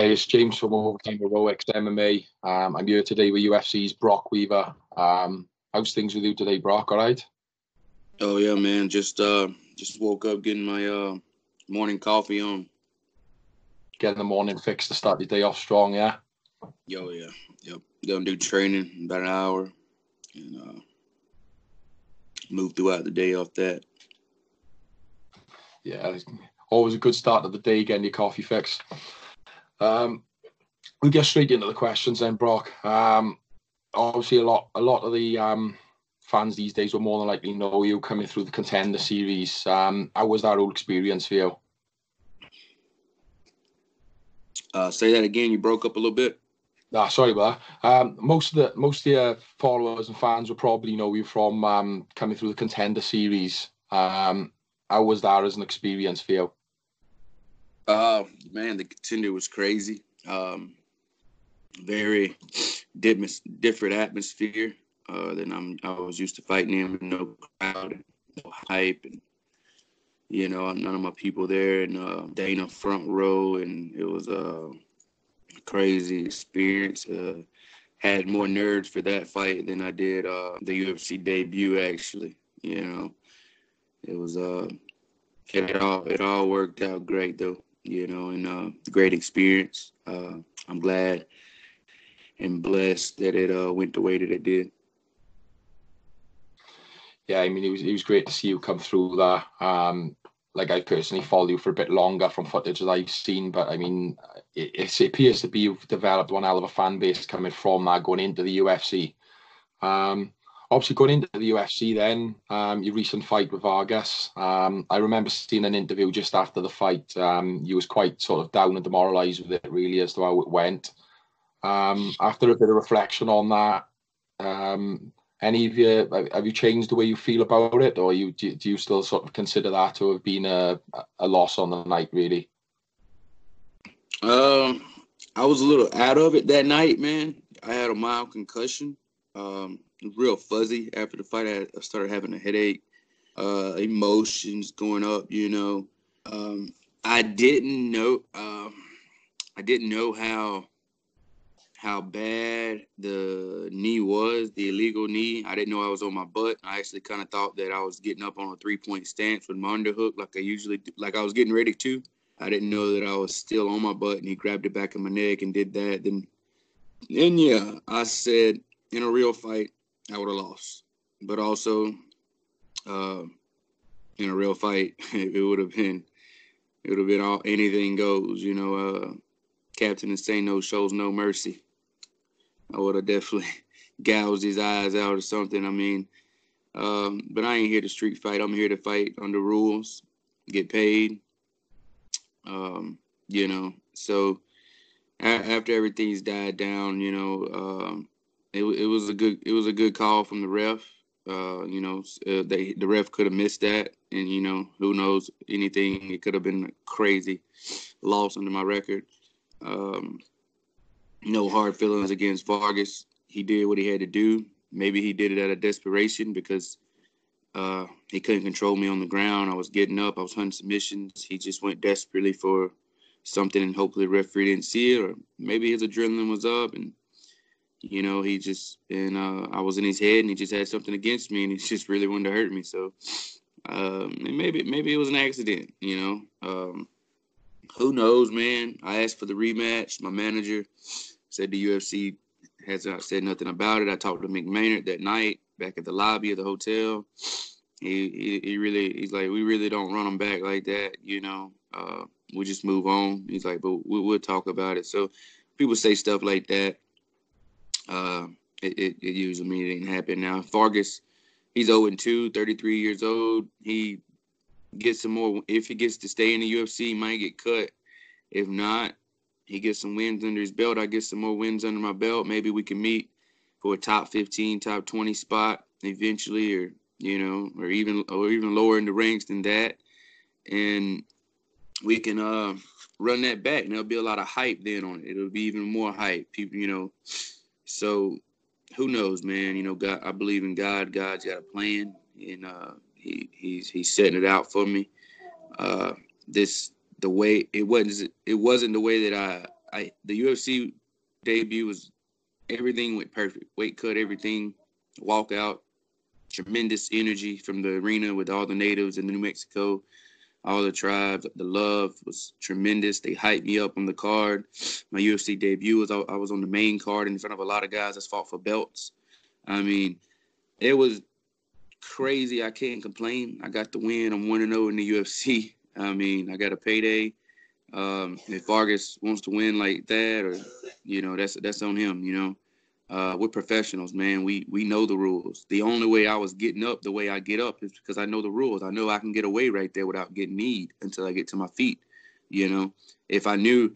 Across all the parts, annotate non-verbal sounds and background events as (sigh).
Hey, it's James from Overtime Heroics MMA. Um, I'm here today with UFC's Brok Weaver. Um, how's things with you today, Brok? All right? Oh yeah, man. Just uh, just woke up getting my uh morning coffee on. Getting the morning fix to start the day off strong, yeah. Yo, yeah, yep. Gonna do training in about an hour, and uh, move throughout the day off that. Yeah, always a good start of the day getting your coffee fix. Um, we get straight into the questions then, Brok. Um, obviously, a lot, a lot of the um, fans these days will more than likely know you coming through the contender series. Um, how was that whole experience for you? Uh, say that again. You broke up a little bit. Ah, sorry about that. Um, most of the most of your followers and fans will probably know you from um, coming through the contender series. Um, how was that as an experience for you? Uh, man, the contender was crazy. Um, very different atmosphere uh, than I'm, I was used to fighting in. No crowd, no hype, and you know, none of my people there, and uh, Dana front row, and it was a crazy experience. Uh, had more nerves for that fight than I did uh, the UFC debut. Actually, you know, it was uh, it all it all worked out great though you know, and uh, great experience. Uh, I'm glad and blessed that it uh, went the way that it did. Yeah, I mean, it was it was great to see you come through that. Um, like I personally follow you for a bit longer from footage that I've seen, but I mean, it, it appears to be you've developed one hell of a fan base coming from that going into the UFC. Um, obviously going into the UFC then, um, your recent fight with Vargas, um, I remember seeing an interview just after the fight. Um, you was quite sort of down and demoralised with it really as to how it went. Um, after a bit of reflection on that, um, any of you have you changed the way you feel about it, or you do, do you still sort of consider that to have been a a loss on the night really? Um, I was a little out of it that night, man. I had a mild concussion. Um, real fuzzy after the fight. I started having a headache, uh, emotions going up. You know, um, I didn't know. Um, I didn't know how how bad the knee was, the illegal knee. I didn't know I was on my butt. I actually kind of thought that I was getting up on a three point stance with my underhook, like I usually do, like I was getting ready to. I didn't know that I was still on my butt, and he grabbed the back of my neck and did that. Then, then yeah, I said in a real fight, I would have lost. But also, uh, in a real fight, (laughs) it would have been it would have been all anything goes. You know, uh, Captain Insano shows no mercy. I would have definitely (laughs) gouged his eyes out or something. I mean, um, but I ain't here to street fight. I'm here to fight under rules, get paid. Um, you know, so a- after everything's died down, you know, um, it, it was a good it was a good call from the ref. Uh, you know, uh, they the ref could have missed that, and you know, who knows anything? It could have been a crazy loss under my record. Um, no hard feelings against Vargas. He did what he had to do. Maybe he did it out of desperation because uh, he couldn't control me on the ground. I was getting up. I was hunting submissions. He just went desperately for something, and hopefully the referee didn't see it, or maybe his adrenaline was up, and you know, he just and uh, I was in his head, and he just had something against me, and he (laughs) just really wanted to hurt me. So um, maybe maybe it was an accident. You know, um, who knows, man? I asked for the rematch. My manager said the UFC has not said nothing about it. I talked to Mick Maynard that night back at the lobby of the hotel. He, he, he really he's like we really don't run them back like that. You know, uh, we just move on. He's like, but we, we'll talk about it. So people say stuff like that uh, it, it, it, usually means it didn't happen. Now, Vargas, he's 0 2, 33 years old. He gets some more. If he gets to stay in the UFC, he might get cut. If not, he gets some wins under his belt. I get some more wins under my belt. Maybe we can meet for a top 15, top 20 spot eventually, or you know, or even or even lower in the ranks than that. And we can uh, run that back. And there'll be a lot of hype then on it. It'll be even more hype. People, you know, so who knows, man? You know, God, I believe in God. God's got a plan, and uh, he he's he's setting it out for me. Uh, this the way it wasn't it wasn't the way that I I the UFC debut was everything went perfect. Weight cut, everything. Walk out, tremendous energy from the arena with all the natives in New Mexico, all the tribes. The love was tremendous. They hyped me up on the card. My UFC debut was I was on the main card in front of a lot of guys that fought for belts. I mean, it was crazy. I can't complain. I got the win. I'm one and zero oh in the UFC. I mean, I got a payday. Um, if Vargas wants to win like that, or you know, that's that's on him. You know, uh, we're professionals, man. We we know the rules. The only way I was getting up the way I get up is because I know the rules. I know I can get away right there without getting kneed until I get to my feet. You know, if I knew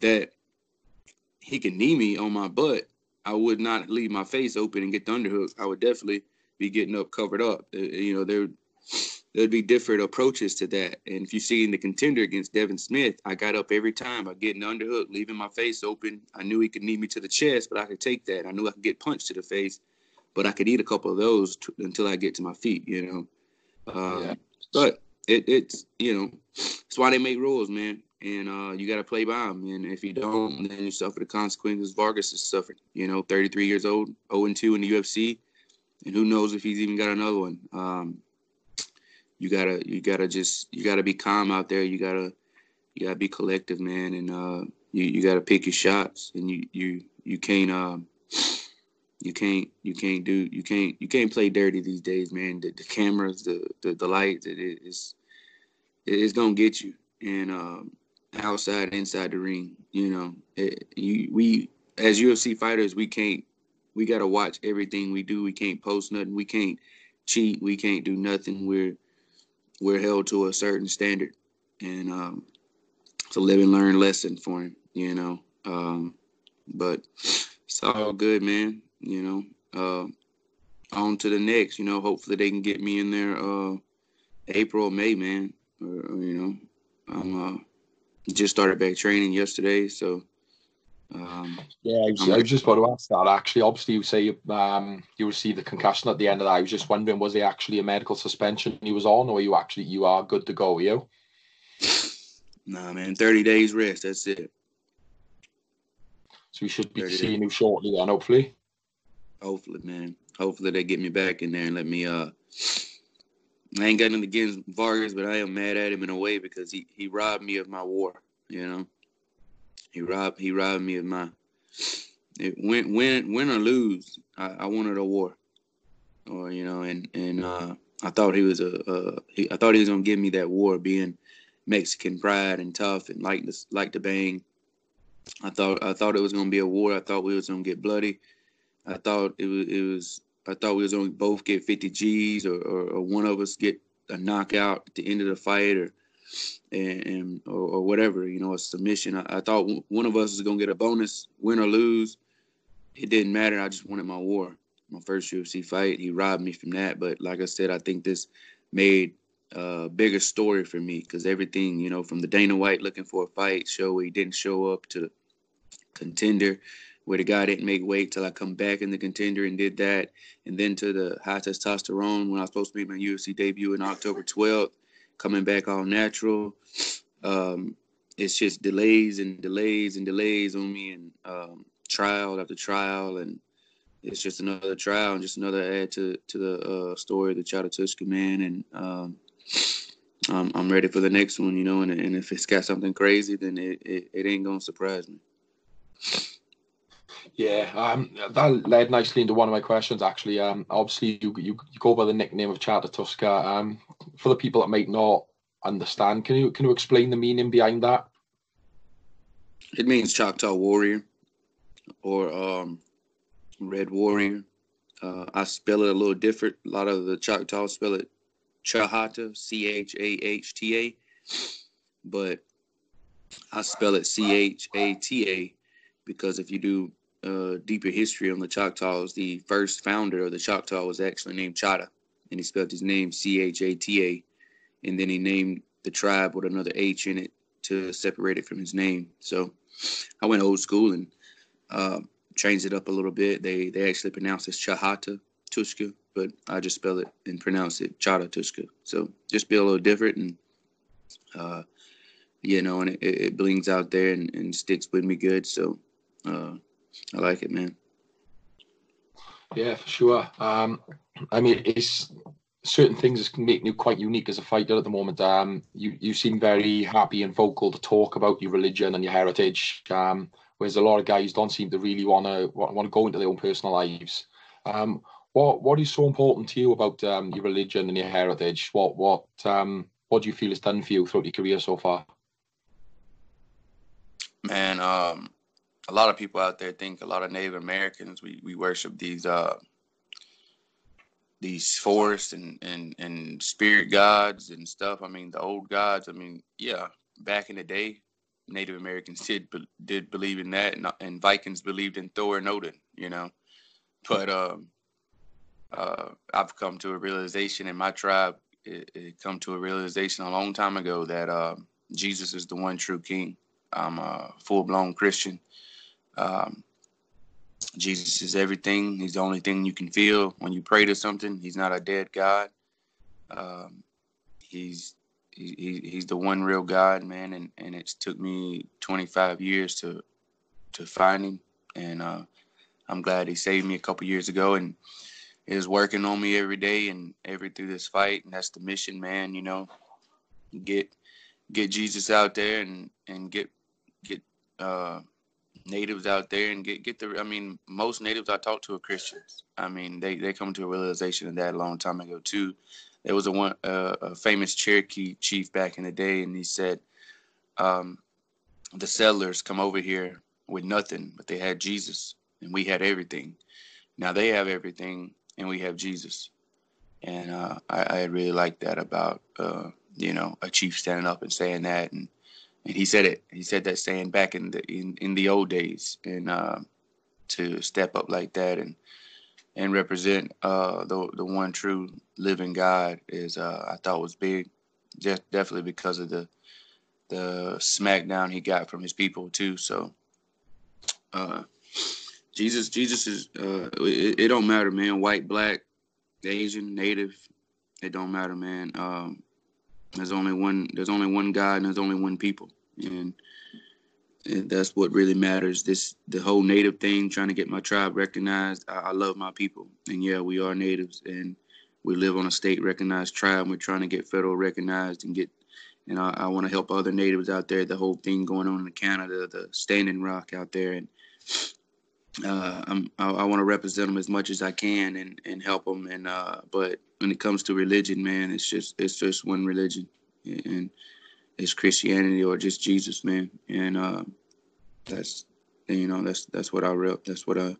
that he can knee me on my butt, I would not leave my face open and get the underhook. I would definitely be getting up covered up. Uh, you know, there there'd be different approaches to that. And if you see in the contender against Devin Smith, I got up every time by getting underhook, leaving my face open. I knew he could knee me to the chest, but I could take that. I knew I could get punched to the face, but I could eat a couple of those t- until I get to my feet. You know, um, yeah. but it, it's you know, that's why they make rules, man. And uh, you got to play by them. And if you don't, then you suffer the consequences. Vargas has suffered. You know, 33 years old, 0 2 in the UFC, and who knows if he's even got another one. Um, you gotta you gotta just you gotta be calm out there. You gotta you gotta be collective, man, and uh, you you gotta pick your shots, and you you you can't um you can't you can't do you can't you can't play dirty these days, man. The, the cameras, the the, the lights, it is it's gonna get you, and um, outside inside the ring, you know, it, you we as UFC fighters, we can't we gotta watch everything we do. We can't post nothing. We can't cheat. We can't do nothing. We're we're held to a certain standard, and um, it's a live and learn lesson for him, you know. Um, but it's all good, man. You know. Uh, on to the next. You know, hopefully they can get me in there uh, April, May, man. Or, or, you know, I'm uh, just started back training yesterday, so um, yeah, I was, I was, just about to ask that. Actually, obviously, you say um, you received the concussion at the end of that. I was just wondering, was it actually a medical suspension he was on, or you actually you are good to go? Are you? Nah, man, thirty days rest. That's it. So we should be seeing days. you shortly, then, hopefully. Hopefully, man. Hopefully they get me back in there and let me. uh I ain't got nothing against Vargas, but I am mad at him in a way because he he robbed me of my war. You know. He robbed he robbed me of my it, win win win or lose. I, I wanted a war, or you know, and and uh, I thought he was a, he, I thought he was gonna give me that war, being Mexican pride and tough and like to like to bang. I thought I thought it was gonna be a war. I thought we was gonna get bloody. I thought it was it was I thought we was gonna both get 50 G's or, or, or one of us get a knockout at the end of the fight or and, and or, or, whatever, you know, a submission. I, I thought one of us was gonna get a bonus, win or lose. It didn't matter. I just wanted my war, my first UFC fight. He robbed me from that, but like I said, I think this made a bigger story for me because everything, you know, from the Dana White looking for a fight show where he didn't show up to the contender where the guy didn't make weight till I come back in the contender and did that, and then to the high testosterone when I was supposed to make my UFC debut in October 12th coming back all natural. Um, it's just delays and delays and delays on me, and um, trial after trial, and it's just another trial and just another add to to the uh, story of the Chatushka man, and um, I'm, I'm ready for the next one, you know. And, and if it's got something crazy, then it, it, it ain't gonna surprise me. Yeah, um, that led nicely into one of my questions. Actually, um, obviously you, you you go by the nickname of Chatushka. Um, for the people that might not understand, can you can you explain the meaning behind that? It means Choctaw warrior, or um, Red Warrior. Uh, I spell it a little different. A lot of the Choctaw spell it Chahata, C H A H T A, but I spell it C H A T A because if you do uh, deeper history on the Choctaws, the first founder of the Choctaw was actually named Chata, and he spelled his name C H A T A, and then he named the tribe with another H in it to separate it from his name. So I went old school and uh, changed it up a little bit. They they actually pronounce it Chahata Tushka, but I just spell it and pronounce it Chata Tushka. So just be a little different and uh, you know, and it, it blings out there and, and sticks with me good. So uh, I like it, man. Yeah, for sure. Um, I mean, it's certain things that can make you quite unique as a fighter at the moment. Um, you you seem very happy and vocal to talk about your religion and your heritage. Um, whereas a lot of guys don't seem to really want to want to go into their own personal lives. Um, what what is so important to you about um, your religion and your heritage? What what um, what do you feel has done for you throughout your career so far? Man, um, a lot of people out there think a lot of Native Americans we, we worship these uh, these forests and, and and spirit gods and stuff. I mean, the old gods. I mean, yeah, back in the day, Native Americans did did believe in that, and, and Vikings believed in Thor and Odin. You know, but um, uh, I've come to a realization in my tribe. It, it, come to a realization a long time ago that uh, Jesus is the one true King. I'm a full blown Christian. Um, Jesus is everything. He's the only thing you can feel when you pray to something. He's not a dead God. Um, he's he, he's the one real God, man, and and it's took me 25 years to to find him, and uh, I'm glad he saved me a couple years ago, and is working on me every day and every through this fight, and that's the mission, man. You know, get get Jesus out there and and get get uh, natives out there and get get the. I mean, most natives I talk to are Christians. I mean, they they come to a realization of that a long time ago too. There was a one uh, a famous Cherokee chief back in the day, and he said, um, "The settlers come over here with nothing, but they had Jesus, and we had everything. Now they have everything, and we have Jesus." And uh, I, I really like that about uh, you know a chief standing up and saying that, and and he said it. He said that saying back in the in, in the old days, and uh, to step up like that and and represent uh, the the one true living God is uh, I thought was big, just definitely because of the the smackdown he got from his people too. So, uh, Jesus, Jesus is uh, it, it, don't matter, man. White, black, Asian, Native, it don't matter, man. Um, there's only one. There's only one God, and there's only one people and, that's what really matters. This the whole native thing, trying to get my tribe recognized. I, I love my people, and yeah, we are natives, and we live on a state recognized tribe. And We're trying to get federal recognized and get and I, I want to help other natives out there. The whole thing going on in Canada, the Standing Rock out there, and uh, I'm, I, I want to represent them as much as I can and, and help them. And uh, but when it comes to religion, man, it's just it's just one religion, and is Christianity or just Jesus, man. And uh, that's you know that's that's what I rep. That's what I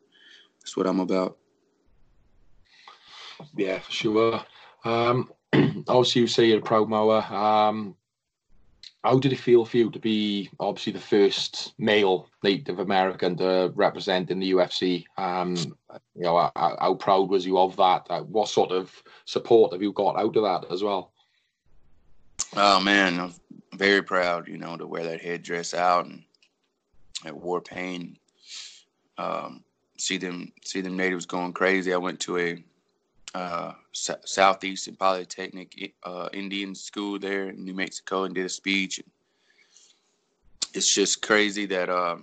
that's what I'm about. Yeah, for sure. Um, (clears throat) obviously, you say you're a proud mower. Um, how did it feel for you to be obviously the first male Native American to represent in the UFC? Um, you know, how, how, proud was you of that? Uh, what sort of support have you got out of that as well? Oh man, I'm very proud, you know, to wear that headdress out and at War Paint. Um, see them, see them natives going crazy. I went to a uh, S- Southeastern Polytechnic uh, Indian school there in New Mexico and did a speech. It's just crazy that uh,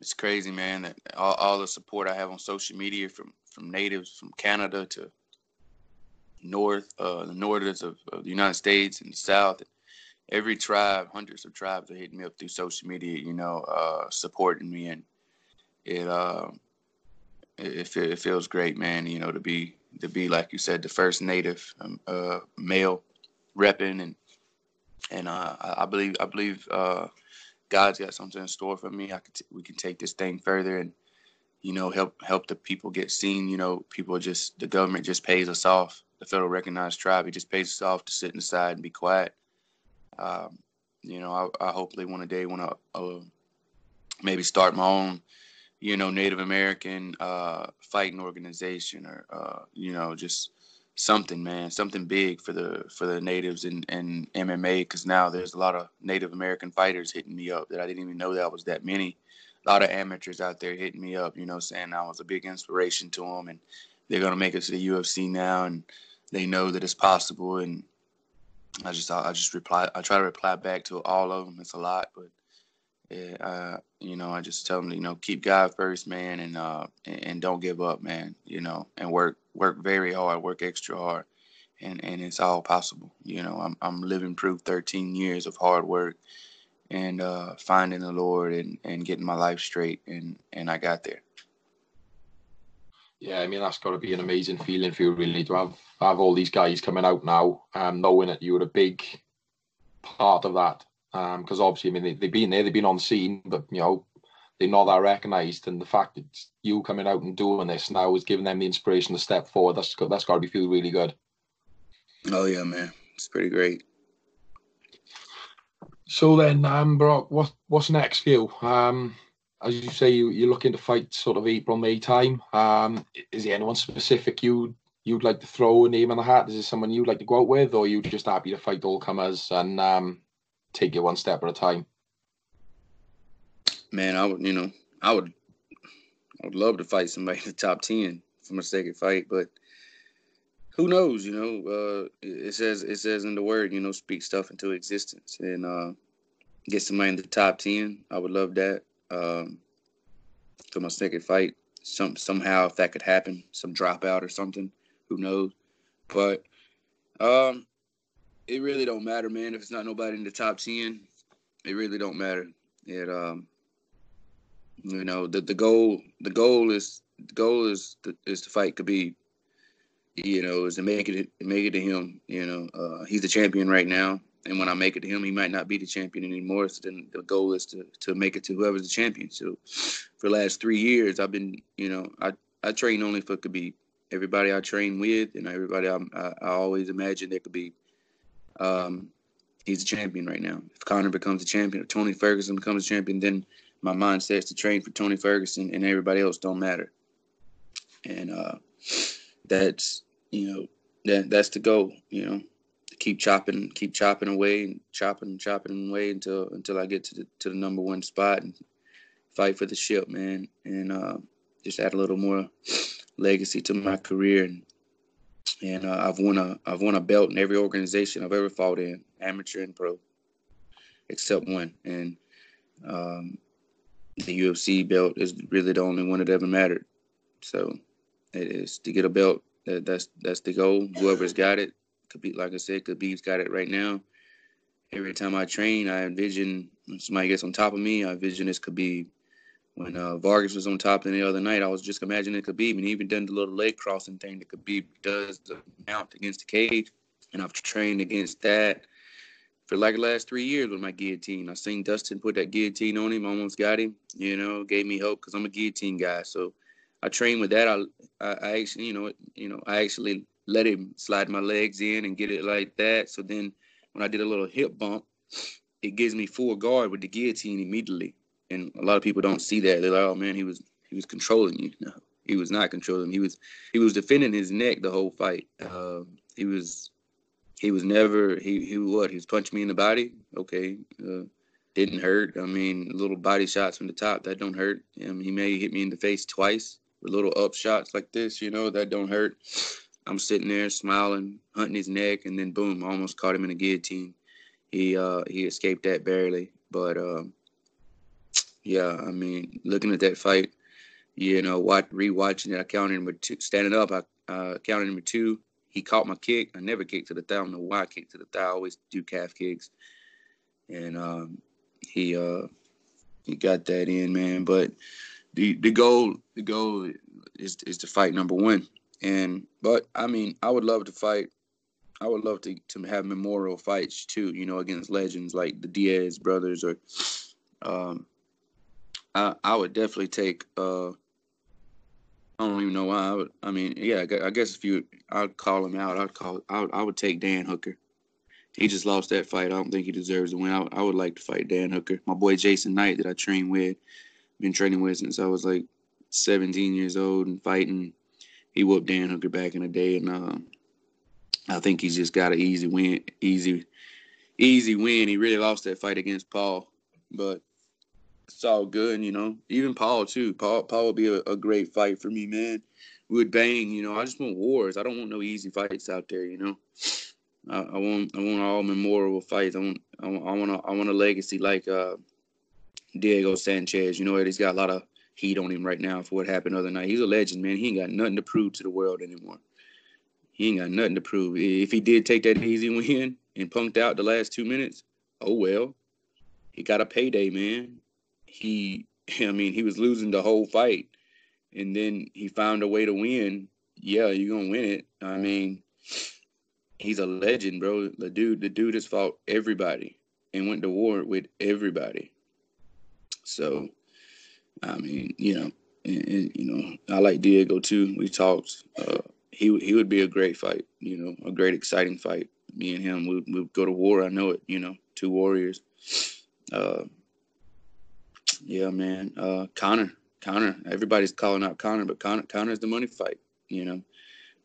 it's crazy, man. That all, all the support I have on social media from from natives from Canada to north, uh, the northerners of, of, the United States and the South. Every tribe, hundreds of tribes are hitting me up through social media, you know, uh, supporting me, and it, uh, it, it feels great, man. You know, to be to be like you said, the first native um, uh, male repping, and and uh, I believe I believe uh, God's got something in store for me. I could t- we can take this thing further and you know help help the people get seen. You know, people just the government just pays us off the federal recognized tribe. He just pays us off to sit inside and be quiet. Um, you know, I, I hopefully one day want to uh, maybe start my own, you know, Native American uh, fighting organization or uh, you know just something, man, something big for the for the natives and in MMA because now there's a lot of Native American fighters hitting me up that I didn't even know that was that many. A lot of amateurs out there hitting me up, you know, saying I was a big inspiration to them and they're gonna make it to the UFC now and they know that it's possible and I just I just reply I try to reply back to all of them. It's a lot, but yeah, uh, you know, I just tell them, you know, keep God first, man, and uh, and, and don't give up, man. You know, and work work very hard, work extra hard, and and it's all possible. You know, I'm I'm living proof. 13 years of hard work and uh, finding the Lord and and getting my life straight, and and I got there. Yeah, I mean that's got to be an amazing feeling for you, really, to have have all these guys coming out now, um, knowing that you were a big part of that because um, obviously, I mean, they, have been there, they've been on scene, but you know, they're not that recognised. And the fact that you coming out and doing this now is giving them the inspiration to step forward. That's that's got to be feel really good. Oh yeah, man, it's pretty great. So then, um, Brok, what what's next for you? Um, as you say, you you're looking to fight sort of April May time. Um, is there anyone specific you you'd like to throw a name in the hat? Is there someone you'd like to go out with, or are you just happy to fight all comers and um, take it one step at a time? Man, I would, you know, I would, I would love to fight somebody (laughs) in the top ten for my second fight, but who knows? You know, uh, it says it says in the word, you know, speak stuff into existence and uh, get somebody in the top ten. I would love that um, for my second fight. Some somehow if that could happen, some dropout or something, who knows? But um, it really don't matter, man. If it's not nobody in the top ten, it really don't matter. It um, you know, the the goal the goal is the goal is to, is to fight Khabib. You know, is to make it make it to him. You know, uh, he's the champion right now, and when I make it to him, he might not be the champion anymore. So then the goal is to to make it to whoever's the champion. So for the last three years, I've been, you know, I I train only for Khabib. Everybody I train with, and everybody I, I, I always imagine there could be um, he's a champion right now. If Conor becomes a champion, or Tony Ferguson becomes a champion, then my mindset is to train for Tony Ferguson, and everybody else don't matter. And uh, that's you know that that's the goal. You know, keep chopping, keep chopping away, and chopping chopping away until until I get to the to the number one spot and fight for the ship, man, and uh, just add a little more legacy to my career and and uh, I've won a I've won a belt in every organization I've ever fought in, amateur and pro, except one. And um, the UFC belt is really the only one that ever mattered. So it is to get a belt. That, that's that's the goal. Whoever's got it, be like I said, Khabib's got it right now. Every time I train, I envision somebody gets on top of me. I envision this Khabib when uh, Vargas was on top the other night, I was just imagining Khabib, and even done the little leg crossing thing that Khabib does the mount against the cage. And I've trained against that for like the last three years with my guillotine. I seen Dustin put that guillotine on him, almost got him. You know, gave me hope because I'm a guillotine guy. So I trained with that. I, I, I actually, you know, you know, I actually let him slide my legs in and get it like that. So then when I did a little hip bump, it gives me full guard with the guillotine immediately and a lot of people don't see that. They're like, "Oh man, he was he was controlling you." No, he was not controlling. He was he was defending his neck the whole fight. Uh, he was he was never he he what he was punching me in the body. Okay, uh, didn't hurt. I mean, little body shots from the top that don't hurt. He may hit me in the face twice with little up shots like this. You know that don't hurt. I'm sitting there smiling, hunting his neck, and then boom, almost caught him in a guillotine. He uh, he escaped that barely, but. Um, yeah, I mean, looking at that fight, you know, what rewatching it, I counted number two, standing up, I uh, counted him with two. He caught my kick. I never kicked to the thigh. I don't know why I kicked to the thigh. I always do calf kicks, and um, he uh, he got that in, man. But the the goal the goal is is to fight number one. And but I mean, I would love to fight. I would love to to have memorial fights too. You know, against legends like the Diaz brothers or um, I, I would definitely take. Uh, I don't even know why. I would. I mean, yeah. I guess if you, I'd call him out. I'd call. I would, I would take Dan Hooker. He just lost that fight. I don't think he deserves to win. I, I would like to fight Dan Hooker. My boy Jason Knight that I train with, been training with since I was like 17 years old and fighting. He whooped Dan Hooker back in the day, and um, I think he's just got an easy win. Easy, easy win. He really lost that fight against Paul, but it's all good, you know. Even Paul too. Paul Paul would be a, a, great fight for me, man. We would bang, you know. I just want wars. I don't want no easy fights out there, you know. I, I want I want all memorable fights. I want I want I want a, I want a legacy like uh, Diego Sanchez. You know, he's got a lot of heat on him right now for what happened the other night. He's a legend, man. He ain't got nothing to prove to the world anymore. He ain't got nothing to prove. If he did take that easy win and punked out the last two minutes, oh well. He got a payday, man. He, (laughs) I mean, he was losing the whole fight, and then he found a way to win. Yeah, you're gonna win it. I mean, he's a legend, bro. The dude, the dude has fought everybody and went to war with everybody. So, I mean, you know, and, and, you know, I like Diego too. We talked. Uh, he he would be a great fight. You know, a great exciting fight. Me and him would would go to war. I know it. You know, two warriors. Uh, yeah, man. Uh, Connor, Conor. Everybody's calling out Conor, but Conor Conor's the money fight. You know,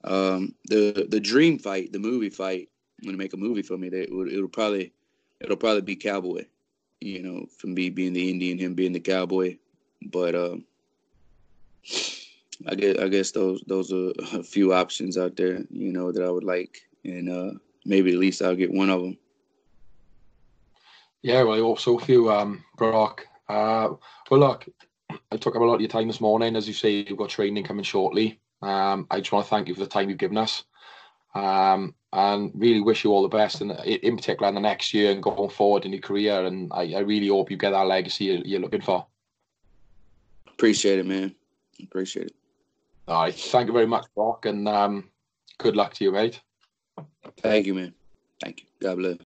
um, the the dream fight, the movie fight. I'm gonna make a movie for me. That it would, it'll probably it'll probably be Cowboy. You know, from me being the Indian, him being the Cowboy. But um, I guess I guess those those are a few options out there. You know that I would like, and uh, maybe at least I'll get one of them. Yeah, well, I hope so for you, um, Brok. Uh, well, look, I took up a lot of your time this morning. As you say, you've got training coming shortly. Um, I just want to thank you for the time you've given us. Um, and really wish you all the best, and in particular in the next year and going forward in your career. And I, I really hope you get that legacy you're looking for. Appreciate it, man. Appreciate it. All right. Thank you very much, Brok, and um, good luck to you, mate. Thank you, man. Thank you. God bless.